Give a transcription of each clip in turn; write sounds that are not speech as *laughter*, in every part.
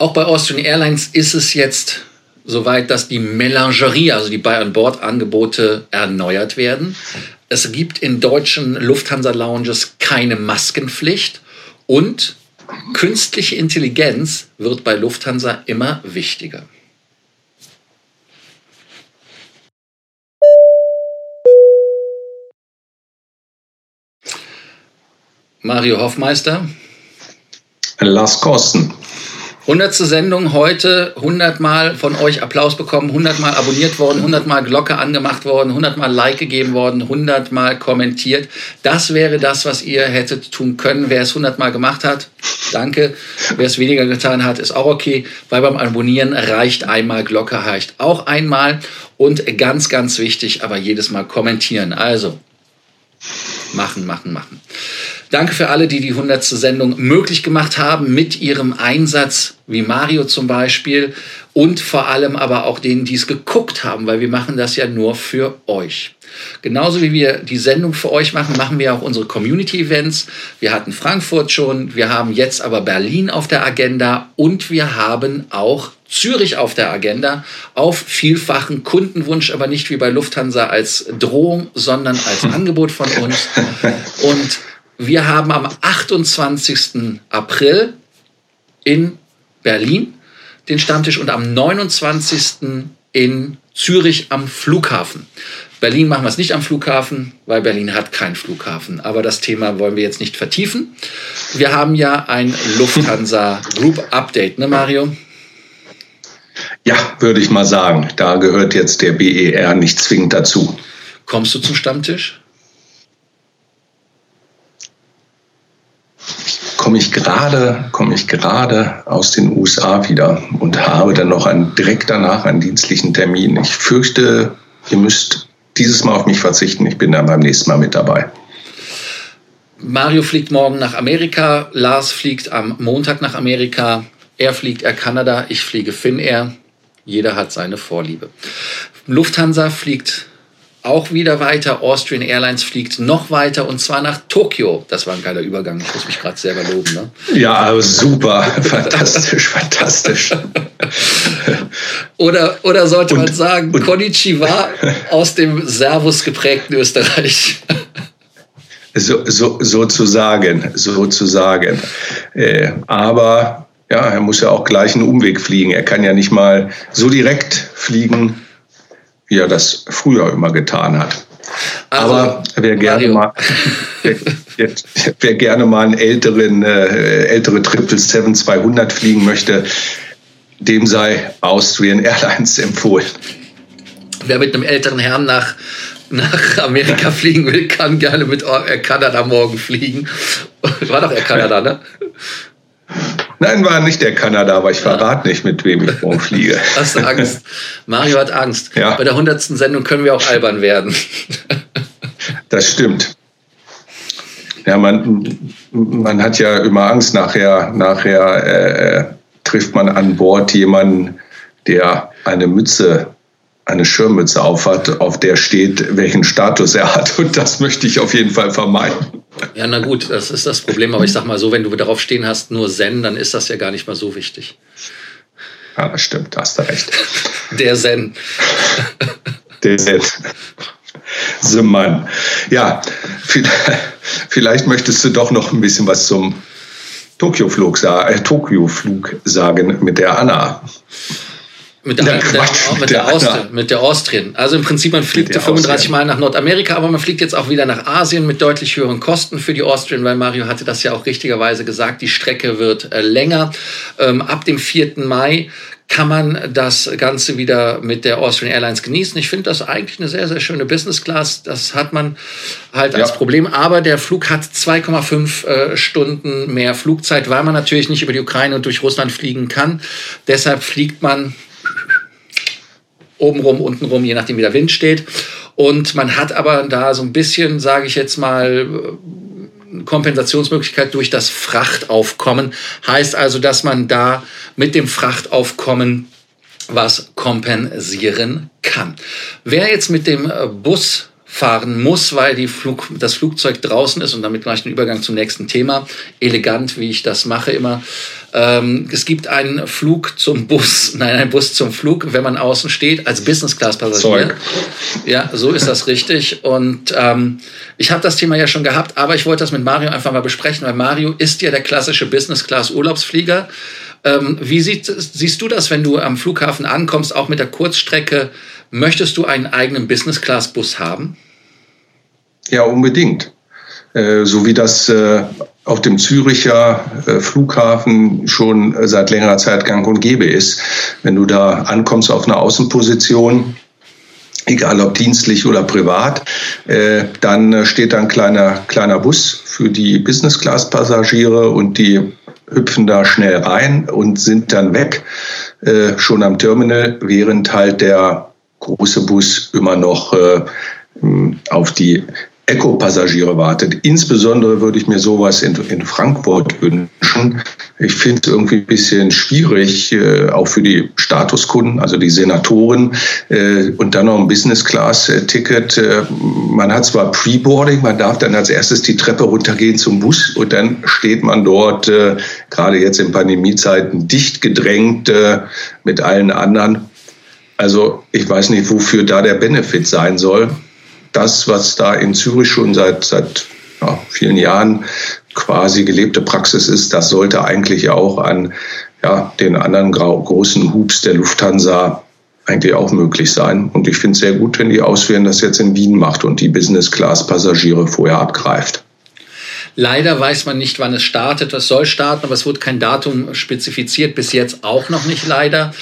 Auch bei Austrian Airlines ist es jetzt soweit, dass die Melangerie, also die Buy-on-Board-Angebote erneuert werden. Es gibt in deutschen Lufthansa-Lounges keine Maskenpflicht und künstliche Intelligenz wird bei Lufthansa immer wichtiger. Mario Hoffmeister. Lars Kosten. 100. Sendung heute, 100 Mal von euch Applaus bekommen, 100 Mal abonniert worden, 100 Mal Glocke angemacht worden, 100 Mal Like gegeben worden, 100 Mal kommentiert. Das wäre das, was ihr hättet tun können, wer es 100 Mal gemacht hat. Danke. Wer es weniger getan hat, ist auch okay, weil beim Abonnieren reicht einmal, Glocke reicht auch einmal. Und ganz, ganz wichtig, aber jedes Mal kommentieren. Also, machen, machen, machen. Danke für alle, die die 100. Sendung möglich gemacht haben mit ihrem Einsatz, wie Mario zum Beispiel, und vor allem aber auch denen, die es geguckt haben, weil wir machen das ja nur für euch. Genauso wie wir die Sendung für euch machen, machen wir auch unsere Community-Events. Wir hatten Frankfurt schon, wir haben jetzt aber Berlin auf der Agenda und wir haben auch Zürich auf der Agenda auf vielfachen Kundenwunsch, aber nicht wie bei Lufthansa als Drohung, sondern als *laughs* Angebot von uns. Und wir haben am 28. April in Berlin den Stammtisch und am 29. in Zürich am Flughafen. Berlin machen wir es nicht am Flughafen, weil Berlin hat keinen Flughafen. Aber das Thema wollen wir jetzt nicht vertiefen. Wir haben ja ein Lufthansa Group Update, ne Mario? Ja, würde ich mal sagen. Da gehört jetzt der BER nicht zwingend dazu. Kommst du zum Stammtisch? Komme ich gerade, komme ich gerade aus den USA wieder und habe dann noch einen, direkt danach einen dienstlichen Termin. Ich fürchte, ihr müsst dieses Mal auf mich verzichten. Ich bin dann beim nächsten Mal mit dabei. Mario fliegt morgen nach Amerika, Lars fliegt am Montag nach Amerika, er fliegt Air Canada, ich fliege Finnair. Jeder hat seine Vorliebe. Lufthansa fliegt auch wieder weiter. Austrian Airlines fliegt noch weiter und zwar nach Tokio. Das war ein geiler Übergang. Ich muss mich gerade selber loben. Ne? Ja, super. *laughs* fantastisch, fantastisch. *laughs* oder, oder sollte und, man sagen, und, Konnichiwa aus dem Servus geprägten Österreich. *laughs* so, so, sozusagen, sozusagen. Äh, aber ja, er muss ja auch gleich einen Umweg fliegen. Er kann ja nicht mal so direkt fliegen wie er das früher immer getan hat. Also, Aber wer gerne, mal, wer, wer, gerne mal einen älteren, äh, ältere 777 200 fliegen möchte, dem sei Austrian Airlines *laughs* empfohlen. Wer mit einem älteren Herrn nach, nach Amerika fliegen will, kann gerne mit Air Canada morgen fliegen. War doch Air Canada, ne? Nein, war nicht der Kanada, aber ich verrate nicht, mit wem ich morgen fliege. *laughs* Hast du Angst? Mario hat Angst. Ja. Bei der hundertsten Sendung können wir auch albern werden. *laughs* Das stimmt. Ja, man, man hat ja immer Angst, nachher, nachher äh, trifft man an Bord jemanden, der eine Mütze eine Schirmmütze aufhat, auf der steht, welchen Status er hat. Und das möchte ich auf jeden Fall vermeiden. Ja, na gut, das ist das Problem. Aber ich sag mal so, wenn du darauf stehen hast, nur Zen, dann ist das ja gar nicht mal so wichtig. Ja, das stimmt, da hast du recht. Der Zen. Der Zen. So Mann. Ja, vielleicht möchtest du doch noch ein bisschen was zum Tokio-Flug äh, Tokio sagen mit der Anna. Mit der, der, Quatsch, mit, der, Austrian, mit der Austrian. Also im Prinzip, man fliegt 35 Austrian. Mal nach Nordamerika, aber man fliegt jetzt auch wieder nach Asien mit deutlich höheren Kosten für die Austrian, weil Mario hatte das ja auch richtigerweise gesagt, die Strecke wird äh, länger. Ähm, ab dem 4. Mai kann man das Ganze wieder mit der Austrian Airlines genießen. Ich finde das eigentlich eine sehr, sehr schöne Business Class. Das hat man halt als ja. Problem. Aber der Flug hat 2,5 äh, Stunden mehr Flugzeit, weil man natürlich nicht über die Ukraine und durch Russland fliegen kann. Deshalb fliegt man obenrum, untenrum, je nachdem wie der Wind steht. Und man hat aber da so ein bisschen, sage ich jetzt mal, Kompensationsmöglichkeit durch das Frachtaufkommen. Heißt also, dass man da mit dem Frachtaufkommen was kompensieren kann. Wer jetzt mit dem Bus fahren muss, weil die Flug, das Flugzeug draußen ist und damit gleich den Übergang zum nächsten Thema, elegant, wie ich das mache immer, Ähm, es gibt einen Flug zum Bus, *laughs* nein, einen Bus zum Flug, wenn man außen steht, als Business-Class-Passagier. Ja, so ist das richtig. Und ähm, ich habe das Thema ja schon gehabt, aber ich wollte das mit Mario einfach mal besprechen, weil Mario ist ja der klassische Business-Class-Urlaubsflieger. Ähm, wie sieht, siehst du das, wenn du am Flughafen ankommst, auch mit der Kurzstrecke? Möchtest du einen eigenen Business-Class-Bus haben? Ja, unbedingt. Äh, so wie das äh, auf dem Züricher äh, Flughafen schon seit längerer Zeit gang und gäbe ist. Wenn du da ankommst auf einer Außenposition, egal ob dienstlich oder privat, dann steht da ein kleiner, kleiner Bus für die Business-Class-Passagiere und die hüpfen da schnell rein und sind dann weg, schon am Terminal, während halt der große Bus immer noch auf die Eco-Passagiere wartet. Insbesondere würde ich mir sowas in, in Frankfurt wünschen. Ich finde es irgendwie ein bisschen schwierig, äh, auch für die Statuskunden, also die Senatoren, äh, und dann noch ein Business-Class-Ticket. Äh, man hat zwar Pre-Boarding, man darf dann als erstes die Treppe runtergehen zum Bus und dann steht man dort, äh, gerade jetzt in Pandemiezeiten, dicht gedrängt äh, mit allen anderen. Also ich weiß nicht, wofür da der Benefit sein soll das, was da in Zürich schon seit, seit ja, vielen Jahren quasi gelebte Praxis ist, das sollte eigentlich auch an ja, den anderen großen Hubs der Lufthansa eigentlich auch möglich sein. Und ich finde es sehr gut, wenn die Auswählen das jetzt in Wien macht und die Business-Class-Passagiere vorher abgreift. Leider weiß man nicht, wann es startet. Es soll starten, aber es wurde kein Datum spezifiziert, bis jetzt auch noch nicht leider.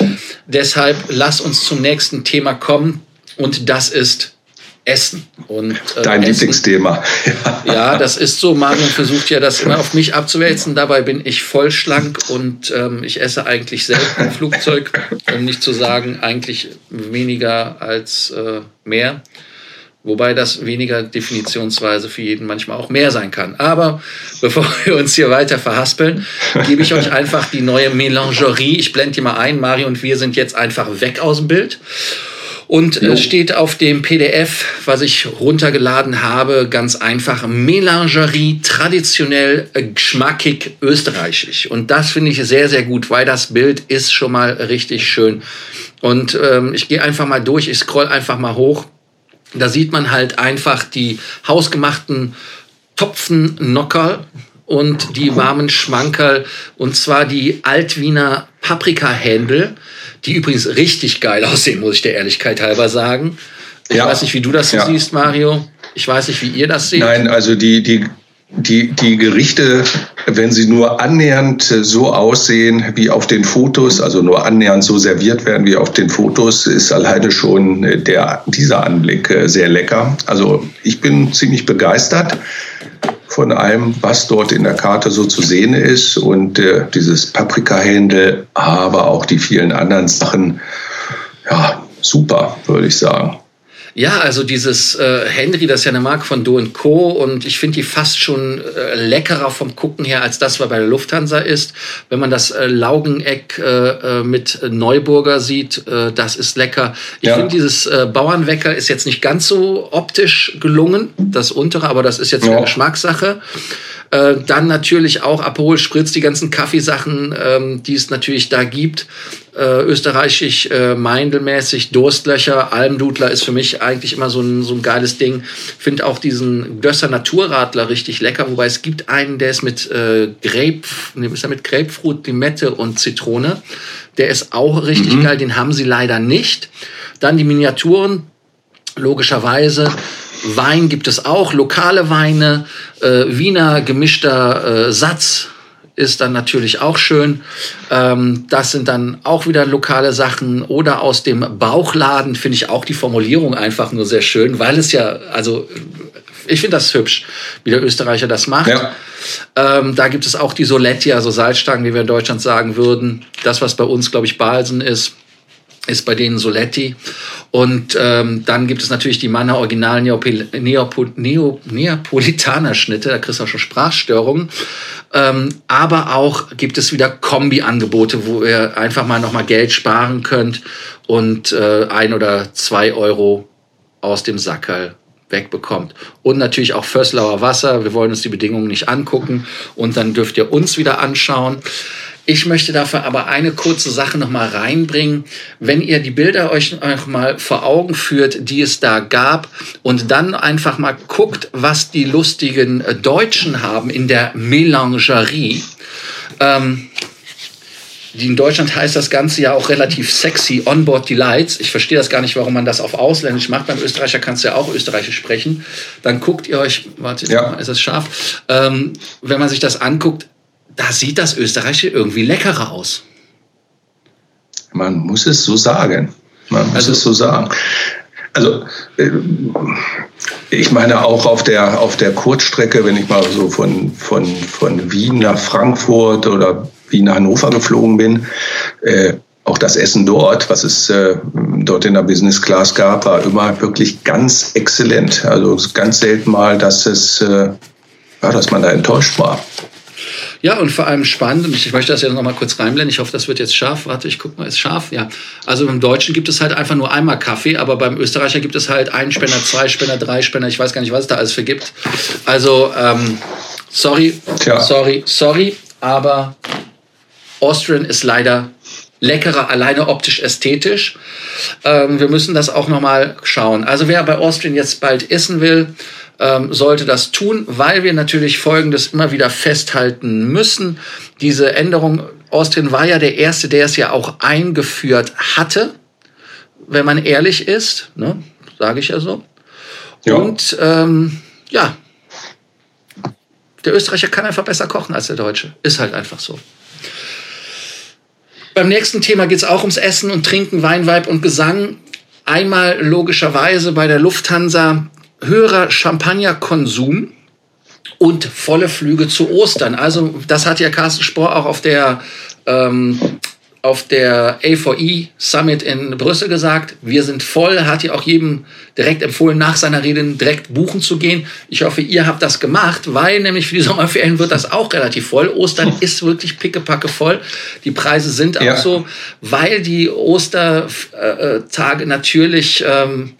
Deshalb lass uns zum nächsten Thema kommen und das ist Essen. Und, äh, Dein Essen, Lieblingsthema. Ja. *laughs* ja. das ist so. Marion versucht ja das immer auf mich abzuwälzen. Dabei bin ich voll schlank und ähm, ich esse eigentlich selten im Flugzeug, um nicht zu sagen, eigentlich weniger als äh, mehr. Wobei das weniger definitionsweise für jeden manchmal auch mehr sein kann. Aber bevor *laughs* wir uns hier weiter verhaspeln, gebe ich euch einfach die neue Melangerie. Ich blende die mal ein. Mario und wir sind jetzt einfach weg aus dem Bild. Und es steht auf dem PDF, was ich runtergeladen habe, ganz einfach Melangerie, traditionell, äh, geschmackig, österreichisch. Und das finde ich sehr, sehr gut, weil das Bild ist schon mal richtig schön. Und ähm, ich gehe einfach mal durch, ich scroll einfach mal hoch. Da sieht man halt einfach die hausgemachten Topfen Nocker und die warmen Schmankerl und zwar die Altwiener Paprikahändel die übrigens richtig geil aussehen, muss ich der Ehrlichkeit halber sagen. Ich ja. weiß nicht, wie du das so ja. siehst, Mario. Ich weiß nicht, wie ihr das seht. Nein, also die, die, die, die Gerichte, wenn sie nur annähernd so aussehen wie auf den Fotos, also nur annähernd so serviert werden wie auf den Fotos, ist alleine schon der, dieser Anblick äh, sehr lecker. Also ich bin ziemlich begeistert von allem, was dort in der Karte so zu sehen ist und äh, dieses Paprikahändel, aber auch die vielen anderen Sachen, ja, super, würde ich sagen. Ja, also dieses äh, Henry, das ist ja eine Marke von Do Co. Und ich finde die fast schon äh, leckerer vom Gucken her, als das, was bei der Lufthansa ist. Wenn man das äh, Laugeneck äh, äh mit Neuburger sieht, äh, das ist lecker. Ich ja. finde dieses äh, Bauernwecker ist jetzt nicht ganz so optisch gelungen, das untere, aber das ist jetzt ja. eine Geschmackssache. Äh, dann natürlich auch Aperol Spritz, die ganzen Kaffeesachen, ähm, die es natürlich da gibt. Äh, österreichisch, äh, Meindelmäßig, Durstlöcher, Almdudler ist für mich eigentlich immer so ein, so ein geiles Ding. Finde auch diesen Gösser Naturradler richtig lecker, wobei es gibt einen, der ist mit äh, Grape, ne, ist er mit Grapefruit, Limette und Zitrone. Der ist auch richtig mhm. geil, den haben sie leider nicht. Dann die Miniaturen, logischerweise. Wein gibt es auch, lokale Weine, äh, Wiener gemischter äh, Satz ist dann natürlich auch schön. Ähm, das sind dann auch wieder lokale Sachen oder aus dem Bauchladen finde ich auch die Formulierung einfach nur sehr schön, weil es ja, also ich finde das hübsch, wie der Österreicher das macht. Ja. Ähm, da gibt es auch die Soletti, also Salzstangen, wie wir in Deutschland sagen würden. Das, was bei uns, glaube ich, Balsen ist, ist bei denen Soletti. Und ähm, dann gibt es natürlich die Manner Original Neopol Neopo Neo Neapolitaner Schnitte, da kriegst du auch schon Sprachstörungen. Ähm, aber auch gibt es wieder Kombi-Angebote, wo ihr einfach mal nochmal Geld sparen könnt und äh, ein oder zwei Euro aus dem Sackerl wegbekommt. Und natürlich auch Fösslauer Wasser. Wir wollen uns die Bedingungen nicht angucken und dann dürft ihr uns wieder anschauen. Ich möchte dafür aber eine kurze Sache noch mal reinbringen. Wenn ihr die Bilder euch noch mal vor Augen führt, die es da gab und dann einfach mal guckt, was die lustigen Deutschen haben in der Melangerie. Ähm, in Deutschland heißt das Ganze ja auch relativ sexy, Onboard Delights. Ich verstehe das gar nicht, warum man das auf Ausländisch macht. Beim Österreicher kannst du ja auch Österreichisch sprechen. Dann guckt ihr euch, warte, ja. ist es scharf? Ähm, wenn man sich das anguckt, da sieht das Österreichische irgendwie leckerer aus. Man muss es so sagen. Man muss also, es so sagen. Also äh, ich meine auch auf der, auf der Kurzstrecke, wenn ich mal so von, von, von Wien nach Frankfurt oder Wien nach Hannover geflogen bin, äh, auch das Essen dort, was es äh, dort in der Business Class gab, war immer wirklich ganz exzellent. Also ganz selten mal, dass es, äh, ja, dass man da enttäuscht war. Ja, und vor allem spannend, und ich möchte das ja noch mal kurz reinblenden, ich hoffe, das wird jetzt scharf. Warte, ich guck mal, ist scharf? Ja. Also im Deutschen gibt es halt einfach nur einmal Kaffee, aber beim Österreicher gibt es halt einen Spender, zwei Spender, drei Spender, ich weiß gar nicht, was es da alles für gibt. Also, ähm, sorry, Tja. sorry, sorry, aber Austrian ist leider leckerer, alleine optisch ästhetisch. Ähm, wir müssen das auch noch mal schauen. Also wer bei Austrian jetzt bald essen will, ähm, sollte das tun, weil wir natürlich Folgendes immer wieder festhalten müssen. Diese Änderung, Austrian war ja der Erste, der es ja auch eingeführt hatte, wenn man ehrlich ist, ne? sage ich ja so. Ja. Und ähm, ja, der Österreicher kann einfach besser kochen als der Deutsche. Ist halt einfach so. Beim nächsten Thema geht es auch ums Essen und Trinken, Wein, Weib und Gesang. Einmal logischerweise bei der Lufthansa höherer Champagnerkonsum und volle Flüge zu Ostern. Also das hat ja Carsten Spohr auch auf der ähm, auf der A4E Summit in Brüssel gesagt. Wir sind voll, hat ja auch jedem direkt empfohlen, nach seiner Rede direkt buchen zu gehen. Ich hoffe, ihr habt das gemacht, weil nämlich für die *laughs* Sommerferien wird das auch relativ voll. Ostern *laughs* ist wirklich pickepacke voll. Die Preise sind auch ja. so, weil die Ostertage natürlich ähm,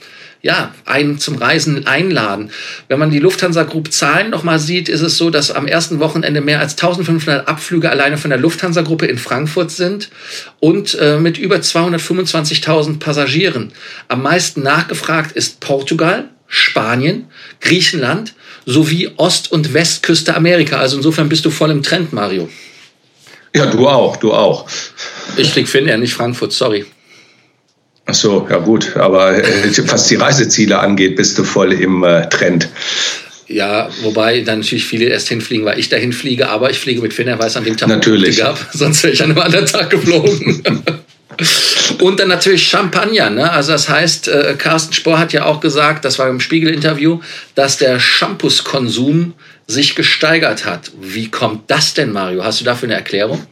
ja, einen zum Reisen einladen. Wenn man die Lufthansa Group Zahlen nochmal sieht, ist es so, dass am ersten Wochenende mehr als 1500 Abflüge alleine von der Lufthansa Gruppe in Frankfurt sind und äh, mit über 225.000 Passagieren. Am meisten nachgefragt ist Portugal, Spanien, Griechenland sowie Ost- und Westküste Amerika. Also insofern bist du voll im Trend, Mario. Ja, du auch, du auch. Ich flieg Finnair, nicht Frankfurt, sorry. Ach so, ja gut, aber äh, *laughs* was die Reiseziele angeht, bist du voll im äh, Trend. Ja, wobei dann natürlich viele erst hinfliegen, weil ich dahin fliege, aber ich fliege mit Finnair, weil es an dem Tag natürlich. gab, *laughs* sonst wäre ich an einem anderen Tag geflogen. *laughs* Und dann natürlich Champagner. Ne? Also das heißt, äh, Carsten Spohr hat ja auch gesagt, das war im Spiegel-Interview, dass der Shampoos-Konsum sich gesteigert hat. Wie kommt das denn, Mario? Hast du dafür eine Erklärung?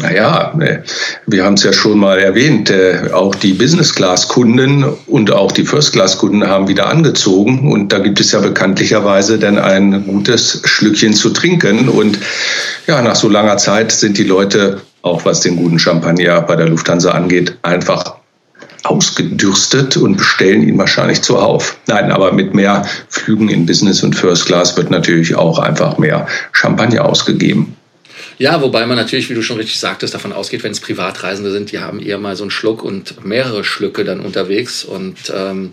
Naja, äh, wir haben es ja schon mal erwähnt, äh, auch die Business-Class-Kunden und auch die First-Class-Kunden haben wieder angezogen und da gibt es ja bekanntlicherweise dann ein gutes Schlückchen zu trinken und ja, nach so langer Zeit sind die Leute, auch was den guten Champagner bei der Lufthansa angeht, einfach ausgedürstet und bestellen ihn wahrscheinlich zuhauf. Nein, aber mit mehr Flügen in Business und First Class wird natürlich auch einfach mehr Champagner ausgegeben. Ja, wobei man natürlich, wie du schon richtig sagtest, davon ausgeht, wenn es Privatreisende sind, die haben eher mal so einen Schluck und mehrere Schlücke dann unterwegs. Und ähm,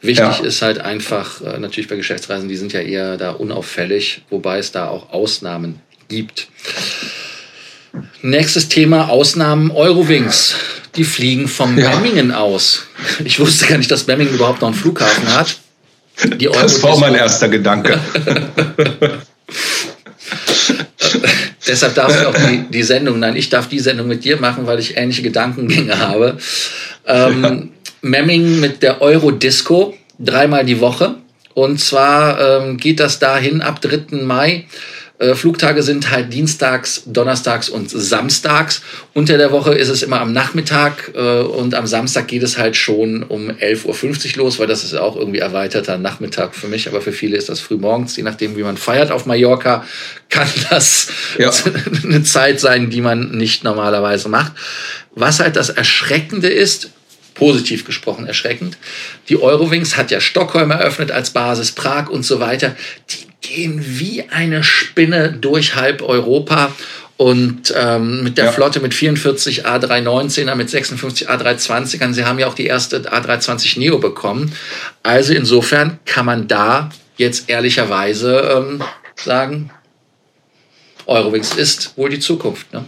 wichtig ja. ist halt einfach, äh, natürlich bei Geschäftsreisen, die sind ja eher da unauffällig, wobei es da auch Ausnahmen gibt. Nächstes Thema, Ausnahmen Eurowings. Die fliegen vom ja. Memmingen aus. Ich wusste gar nicht, dass Memmingen überhaupt noch einen Flughafen hat. Das war mein erster Gedanke. *laughs* Deshalb darfst du auch *laughs* die, die Sendung, nein, ich darf die Sendung mit dir machen, weil ich ähnliche Gedankengänge habe. Ähm. Memming mit der Euro-Disco, dreimal die Woche. Und zwar ähm, geht das dahin ab 3. Mai äh, Flugtage sind halt dienstags, donnerstags und samstags. Unter der Woche ist es immer am Nachmittag äh, und am Samstag geht es halt schon um 11.50 Uhr los, weil das ist auch irgendwie erweiterter Nachmittag für mich, aber für viele ist das früh morgens. Je nachdem, wie man feiert auf Mallorca, *laughs* kann das ja. *laughs* eine Zeit sein, die man nicht normalerweise macht. Was halt das Erschreckende ist, positiv gesprochen erschreckend. Die Eurowings hat ja Stockholm eröffnet als Basis, Prag und so weiter. Die gehen wie eine Spinne durch halb Europa. und ähm, mit der ja. Flotte mit 44 A319er, mit 56 A320ern. Sie haben ja auch die erste A320 Neo bekommen. Also insofern kann man da jetzt ehrlicherweise ähm, sagen, Eurowings ist wohl die Zukunft. Ne?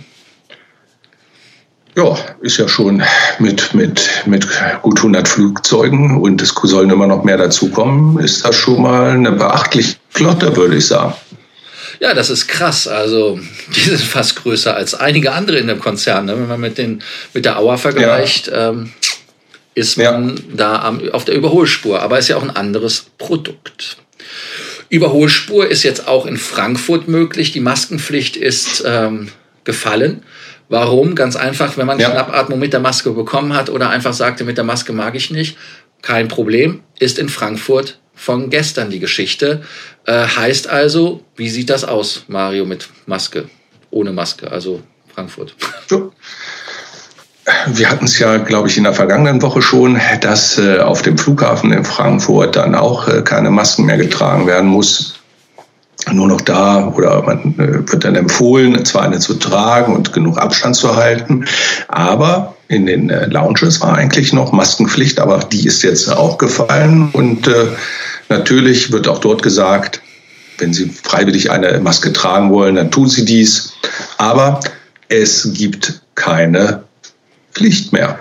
Ja, ist ja schon mit, mit, mit gut 100 Flugzeugen und es sollen immer noch mehr dazukommen, ist das schon mal eine beachtliche Flotte, würde ich sagen. Ja, das ist krass. Also, *laughs* die sind fast größer als einige andere in dem Konzern. Ne? Wenn man mit, den, mit der Auer vergleicht, ja. ähm, ist man ja. da am, auf der Überholspur. Aber ist ja auch ein anderes Produkt. Überholspur ist jetzt auch in Frankfurt möglich. Die Maskenpflicht ist ähm, gefallen. Warum? Ganz einfach, wenn man ja. Schnappatmung mit der Maske bekommen hat oder einfach sagte, mit der Maske mag ich nicht, kein Problem, ist in Frankfurt von gestern die Geschichte. Äh, heißt also, wie sieht das aus, Mario, mit Maske? Ohne Maske, also Frankfurt. Wir hatten es ja, glaube ich, in der vergangenen Woche schon, dass äh, auf dem Flughafen in Frankfurt dann auch äh, keine Masken mehr getragen werden muss. Nur noch da oder man äh, wird dann empfohlen, zwar eine zu tragen und genug Abstand zu halten, aber in den äh, Lounges war eigentlich noch Maskenpflicht, aber die ist jetzt auch gefallen und äh, Natürlich wird auch dort gesagt, wenn Sie freiwillig eine Maske tragen wollen, dann tun Sie dies. Aber es gibt keine Pflicht mehr.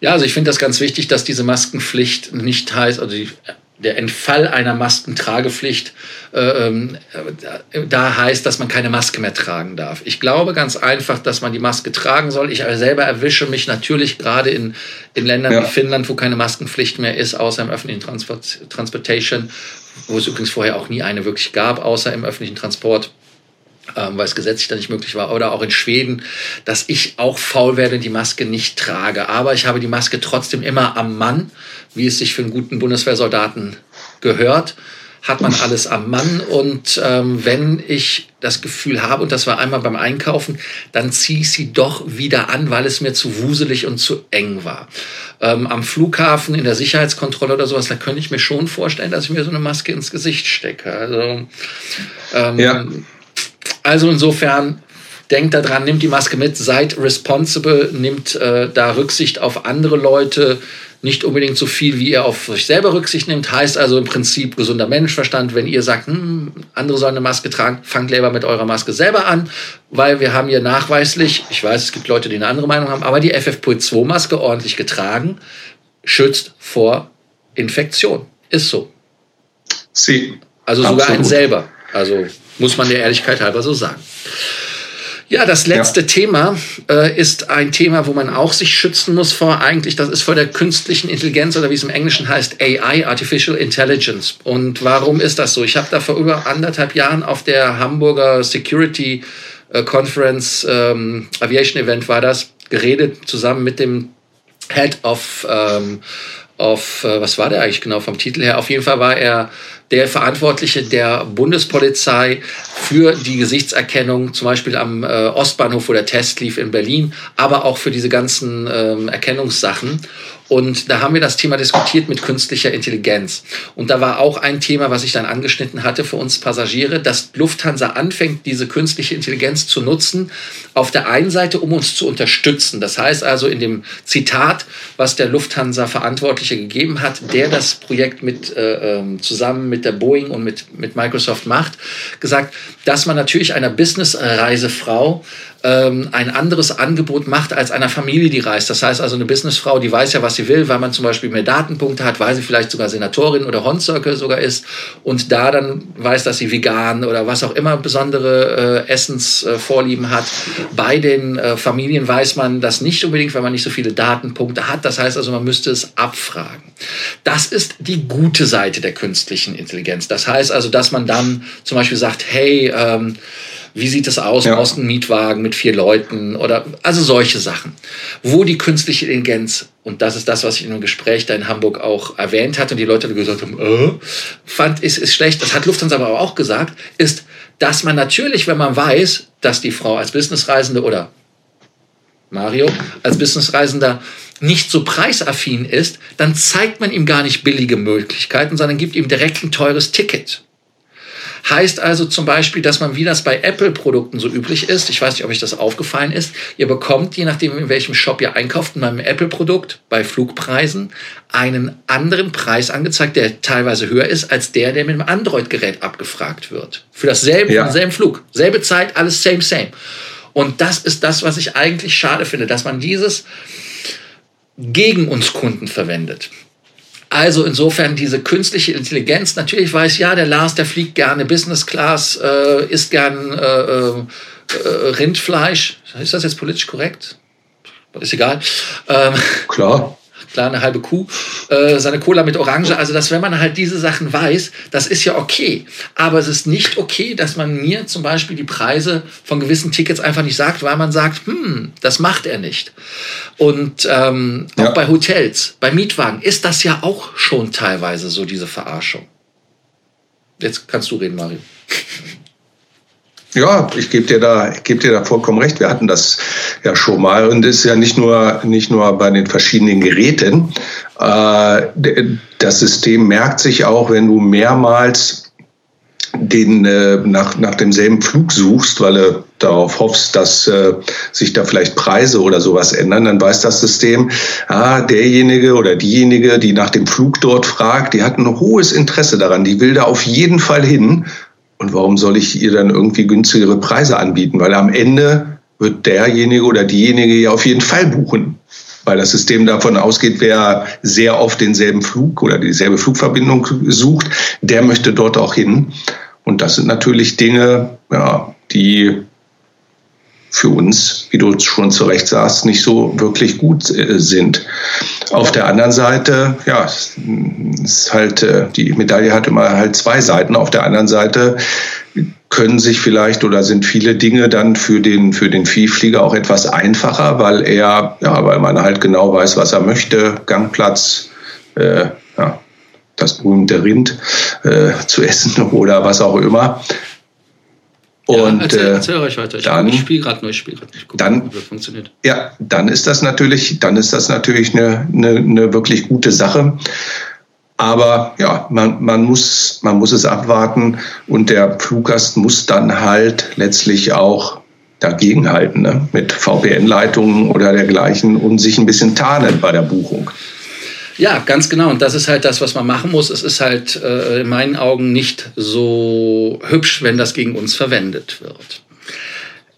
Ja, also ich finde das ganz wichtig, dass diese Maskenpflicht nicht heißt, also die der Entfall einer Maskentragepflicht äh, ähm, äh, da heißt, dass man keine Maske mehr tragen darf. Ich glaube ganz einfach, dass man die Maske tragen soll. Ich selber erwische mich natürlich gerade in, in Ländern ja. wie Finnland, wo keine Maskenpflicht mehr ist, außer im öffentlichen Transport, Transportation, wo es übrigens vorher auch nie eine wirklich gab, außer im öffentlichen Transport weil es gesetzlich dann nicht möglich war, oder auch in Schweden, dass ich auch faul werde, die Maske nicht trage. Aber ich habe die Maske trotzdem immer am Mann, wie es sich für einen guten Bundeswehrsoldaten gehört hat man alles am Mann. Und ähm, wenn ich das Gefühl habe, und das war einmal beim Einkaufen, dann ziehe ich sie doch wieder an, weil es mir zu wuselig und zu eng war. Ähm, am Flughafen, in der Sicherheitskontrolle oder sowas, da könnte ich mir schon vorstellen, dass ich mir so eine Maske ins Gesicht stecke. Also, ähm, ja. Also insofern denkt daran, nimmt die Maske mit, seid responsible, nimmt äh, da Rücksicht auf andere Leute, nicht unbedingt so viel, wie ihr auf euch selber Rücksicht nimmt. Heißt also im Prinzip gesunder Menschenverstand, wenn ihr sagt, hm, andere sollen eine Maske tragen, fangt lieber mit eurer Maske selber an, weil wir haben hier nachweislich, ich weiß, es gibt Leute, die eine andere Meinung haben, aber die FFP2-Maske ordentlich getragen, schützt vor Infektion. Ist so. Sie. Also sogar Absolut. einen selber. Also muss man der Ehrlichkeit halber so sagen. Ja, das letzte ja. Thema äh, ist ein Thema, wo man auch sich schützen muss vor eigentlich, das ist vor der künstlichen Intelligenz oder wie es im Englischen heißt, AI, Artificial Intelligence. Und warum ist das so? Ich habe da vor über anderthalb Jahren auf der Hamburger Security äh, Conference, ähm, Aviation Event war das, geredet, zusammen mit dem Head of, ähm, of äh, was war der eigentlich genau vom Titel her? Auf jeden Fall war er der Verantwortliche der Bundespolizei für die Gesichtserkennung, zum Beispiel am äh, Ostbahnhof, wo der Test lief in Berlin, aber auch für diese ganzen ähm, Erkennungssachen. Und da haben wir das Thema diskutiert mit künstlicher Intelligenz. Und da war auch ein Thema, was ich dann angeschnitten hatte für uns Passagiere, dass Lufthansa anfängt, diese künstliche Intelligenz zu nutzen. Auf der einen Seite, um uns zu unterstützen. Das heißt also in dem Zitat, was der Lufthansa-Verantwortliche gegeben hat, der das Projekt mit äh, ähm, zusammen mit der Boeing und mit, mit Microsoft macht, gesagt, dass man natürlich einer Business-Reisefrau ähm, ein anderes Angebot macht als einer Familie, die reist. Das heißt also eine Businessfrau, die weiß ja, was sie will, weil man zum Beispiel mehr Datenpunkte hat, weil sie vielleicht sogar Senatorin oder Horn-Circle sogar ist und da dann weiß, dass sie vegan oder was auch immer besondere äh, Essensvorlieben äh, hat. Bei den äh, Familien weiß man das nicht unbedingt, weil man nicht so viele Datenpunkte hat. Das heißt also, man müsste es abfragen. Das ist die gute Seite der künstlichen Intelligenz. Das heißt also, dass man dann zum Beispiel sagt, hey, ähm, wie sieht es aus? Ja. Brauchst einen Mietwagen mit vier Leuten oder also solche Sachen. Wo die künstliche Intelligenz, und das ist das, was ich in einem Gespräch da in Hamburg auch erwähnt hatte und die Leute gesagt haben, äh, fand, ist, ist schlecht, das hat Lufthansa aber auch gesagt, ist, dass man natürlich, wenn man weiß, dass die Frau als Businessreisende oder Mario als Businessreisender nicht so preisaffin ist, dann zeigt man ihm gar nicht billige Möglichkeiten, sondern gibt ihm direkt ein teures Ticket. Heißt also zum Beispiel, dass man, wie das bei Apple-Produkten so üblich ist, ich weiß nicht, ob euch das aufgefallen ist, ihr bekommt, je nachdem, in welchem Shop ihr einkauft, in meinem Apple-Produkt bei Flugpreisen einen anderen Preis angezeigt, der teilweise höher ist als der, der mit dem Android-Gerät abgefragt wird. Für dasselbe, ja. denselben Flug. Selbe Zeit, alles same, same. Und das ist das, was ich eigentlich schade finde, dass man dieses gegen uns Kunden verwendet. Also insofern diese künstliche Intelligenz, natürlich weiß ja, der Lars, der fliegt gerne Business Class, äh, isst gern äh, äh, Rindfleisch. Ist das jetzt politisch korrekt? Ist egal. Ähm, Klar klar, eine halbe Kuh, äh, seine Cola mit Orange. Also, dass wenn man halt diese Sachen weiß, das ist ja okay. Aber es ist nicht okay, dass man mir zum Beispiel die Preise von gewissen Tickets einfach nicht sagt, weil man sagt, hm, das macht er nicht. Und ähm, auch ja. bei Hotels, bei Mietwagen ist das ja auch schon teilweise so, diese Verarschung. Jetzt kannst du reden, Mario. *laughs* Ja, ich gebe dir da, ich gebe dir da vollkommen recht. Wir hatten das ja schon mal und es ist ja nicht nur nicht nur bei den verschiedenen Geräten. Äh, das System merkt sich auch, wenn du mehrmals den äh, nach, nach demselben Flug suchst, weil du darauf hoffst, dass äh, sich da vielleicht Preise oder sowas ändern, dann weiß das System, ah, derjenige oder diejenige, die nach dem Flug dort fragt, die hat ein hohes Interesse daran, die will da auf jeden Fall hin und warum soll ich ihr dann irgendwie günstigere Preise anbieten? Weil am Ende wird derjenige oder diejenige ja auf jeden Fall buchen. Weil das System davon ausgeht, wer sehr oft denselben Flug oder dieselbe Flugverbindung sucht, der möchte dort auch hin. Und das sind natürlich Dinge, ja, die für uns, wie du schon zu Recht sagst, nicht so wirklich gut äh, sind. Auf der anderen Seite, ja, ist halt, äh, die Medaille hat immer halt zwei Seiten. Auf der anderen Seite können sich vielleicht oder sind viele Dinge dann für den, für den Viehflieger auch etwas einfacher, weil er, ja, weil man halt genau weiß, was er möchte, Gangplatz, äh, ja, das berühmte Rind äh, zu essen *laughs* oder was auch immer. Und ja, erzähl, erzähl euch weiter. Ich, dann, ich spiele gerade nur, ich spiele gerade nicht. Guck dann, das funktioniert. Ja, dann ist das natürlich, dann ist das natürlich eine, eine, eine wirklich gute Sache. Aber ja, man, man, muss, man muss es abwarten und der Fluggast muss dann halt letztlich auch dagegenhalten ne? mit VPN-Leitungen oder dergleichen und sich ein bisschen tarnen bei der Buchung. Ja, ganz genau. Und das ist halt das, was man machen muss. Es ist halt äh, in meinen Augen nicht so hübsch, wenn das gegen uns verwendet wird.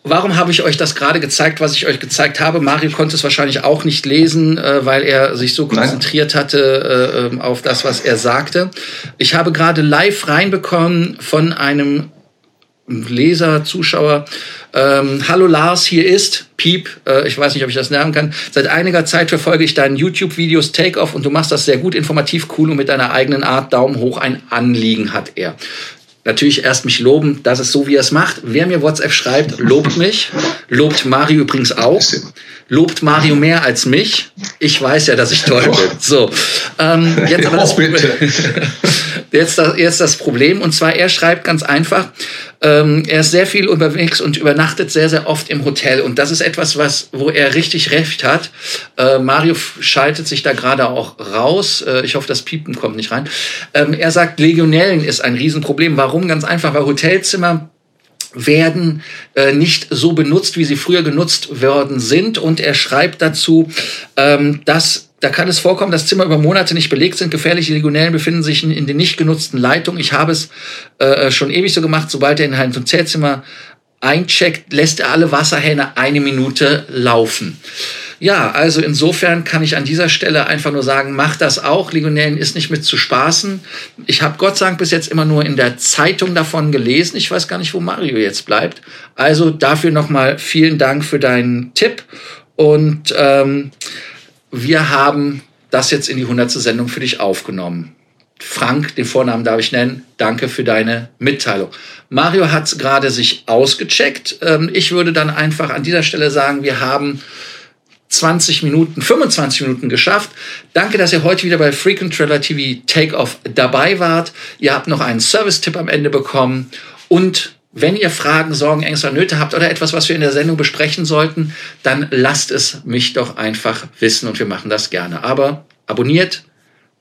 Warum habe ich euch das gerade gezeigt, was ich euch gezeigt habe? Mario konnte es wahrscheinlich auch nicht lesen, äh, weil er sich so konzentriert hatte äh, ähm, auf das, was er sagte. Ich habe gerade live reinbekommen von einem Leser, Zuschauer. Ähm, Hallo Lars, hier ist Piep. Äh, ich weiß nicht, ob ich das lernen kann. Seit einiger Zeit verfolge ich deinen YouTube-Videos Take-Off und du machst das sehr gut, informativ, cool und mit deiner eigenen Art. Daumen hoch, ein Anliegen hat er. Natürlich erst mich loben, das ist so, wie er es macht. Wer mir WhatsApp schreibt, lobt mich. Lobt Mario übrigens auch. Lobt Mario *laughs* mehr als mich. Ich weiß ja, dass ich toll bin. So, ähm, jetzt aber das, *laughs* jetzt, das, jetzt das Problem. Und zwar, er schreibt ganz einfach, ähm, er ist sehr viel unterwegs und übernachtet sehr, sehr oft im Hotel. Und das ist etwas, was, wo er richtig recht hat. Äh, Mario schaltet sich da gerade auch raus. Äh, ich hoffe, das Piepen kommt nicht rein. Ähm, er sagt, Legionellen ist ein Riesenproblem. Warum? Ganz einfach, weil Hotelzimmer werden äh, nicht so benutzt, wie sie früher genutzt worden sind. Und er schreibt dazu, ähm, dass da kann es vorkommen, dass Zimmer über Monate nicht belegt sind. Gefährliche Legionellen befinden sich in, in den nicht genutzten Leitungen. Ich habe es äh, schon ewig so gemacht. Sobald er in ein Hotelzimmer eincheckt, lässt er alle Wasserhähne eine Minute laufen. Ja, also insofern kann ich an dieser Stelle einfach nur sagen, macht das auch. Legionellen ist nicht mit zu spaßen. Ich habe Gott sei Dank bis jetzt immer nur in der Zeitung davon gelesen. Ich weiß gar nicht, wo Mario jetzt bleibt. Also dafür nochmal vielen Dank für deinen Tipp. Und ähm, wir haben das jetzt in die 100. Sendung für dich aufgenommen. Frank, den Vornamen darf ich nennen, danke für deine Mitteilung. Mario hat gerade sich ausgecheckt. Ähm, ich würde dann einfach an dieser Stelle sagen, wir haben 20 Minuten, 25 Minuten geschafft. Danke, dass ihr heute wieder bei Frequent Trailer TV Takeoff dabei wart. Ihr habt noch einen Service-Tipp am Ende bekommen und wenn ihr Fragen, Sorgen, Ängste, Nöte habt oder etwas, was wir in der Sendung besprechen sollten, dann lasst es mich doch einfach wissen und wir machen das gerne. Aber abonniert,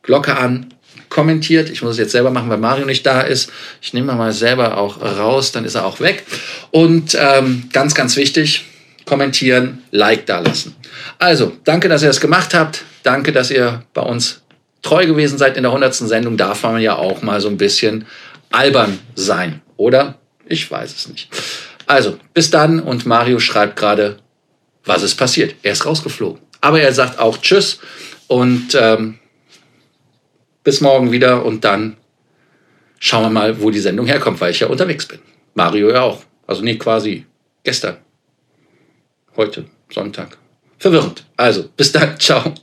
Glocke an, kommentiert. Ich muss es jetzt selber machen, weil Mario nicht da ist. Ich nehme mal selber auch raus, dann ist er auch weg. Und ähm, ganz, ganz wichtig, kommentieren, Like da lassen. Also, danke, dass ihr das gemacht habt. Danke, dass ihr bei uns treu gewesen seid in der 100. Sendung. Darf man ja auch mal so ein bisschen albern sein, oder? Ich weiß es nicht. Also, bis dann und Mario schreibt gerade, was ist passiert. Er ist rausgeflogen. Aber er sagt auch Tschüss und ähm, bis morgen wieder und dann schauen wir mal, wo die Sendung herkommt, weil ich ja unterwegs bin. Mario ja auch. Also nee, quasi gestern. Heute, Sonntag. Verwirrend. Also, bis dann. *laughs* Ciao.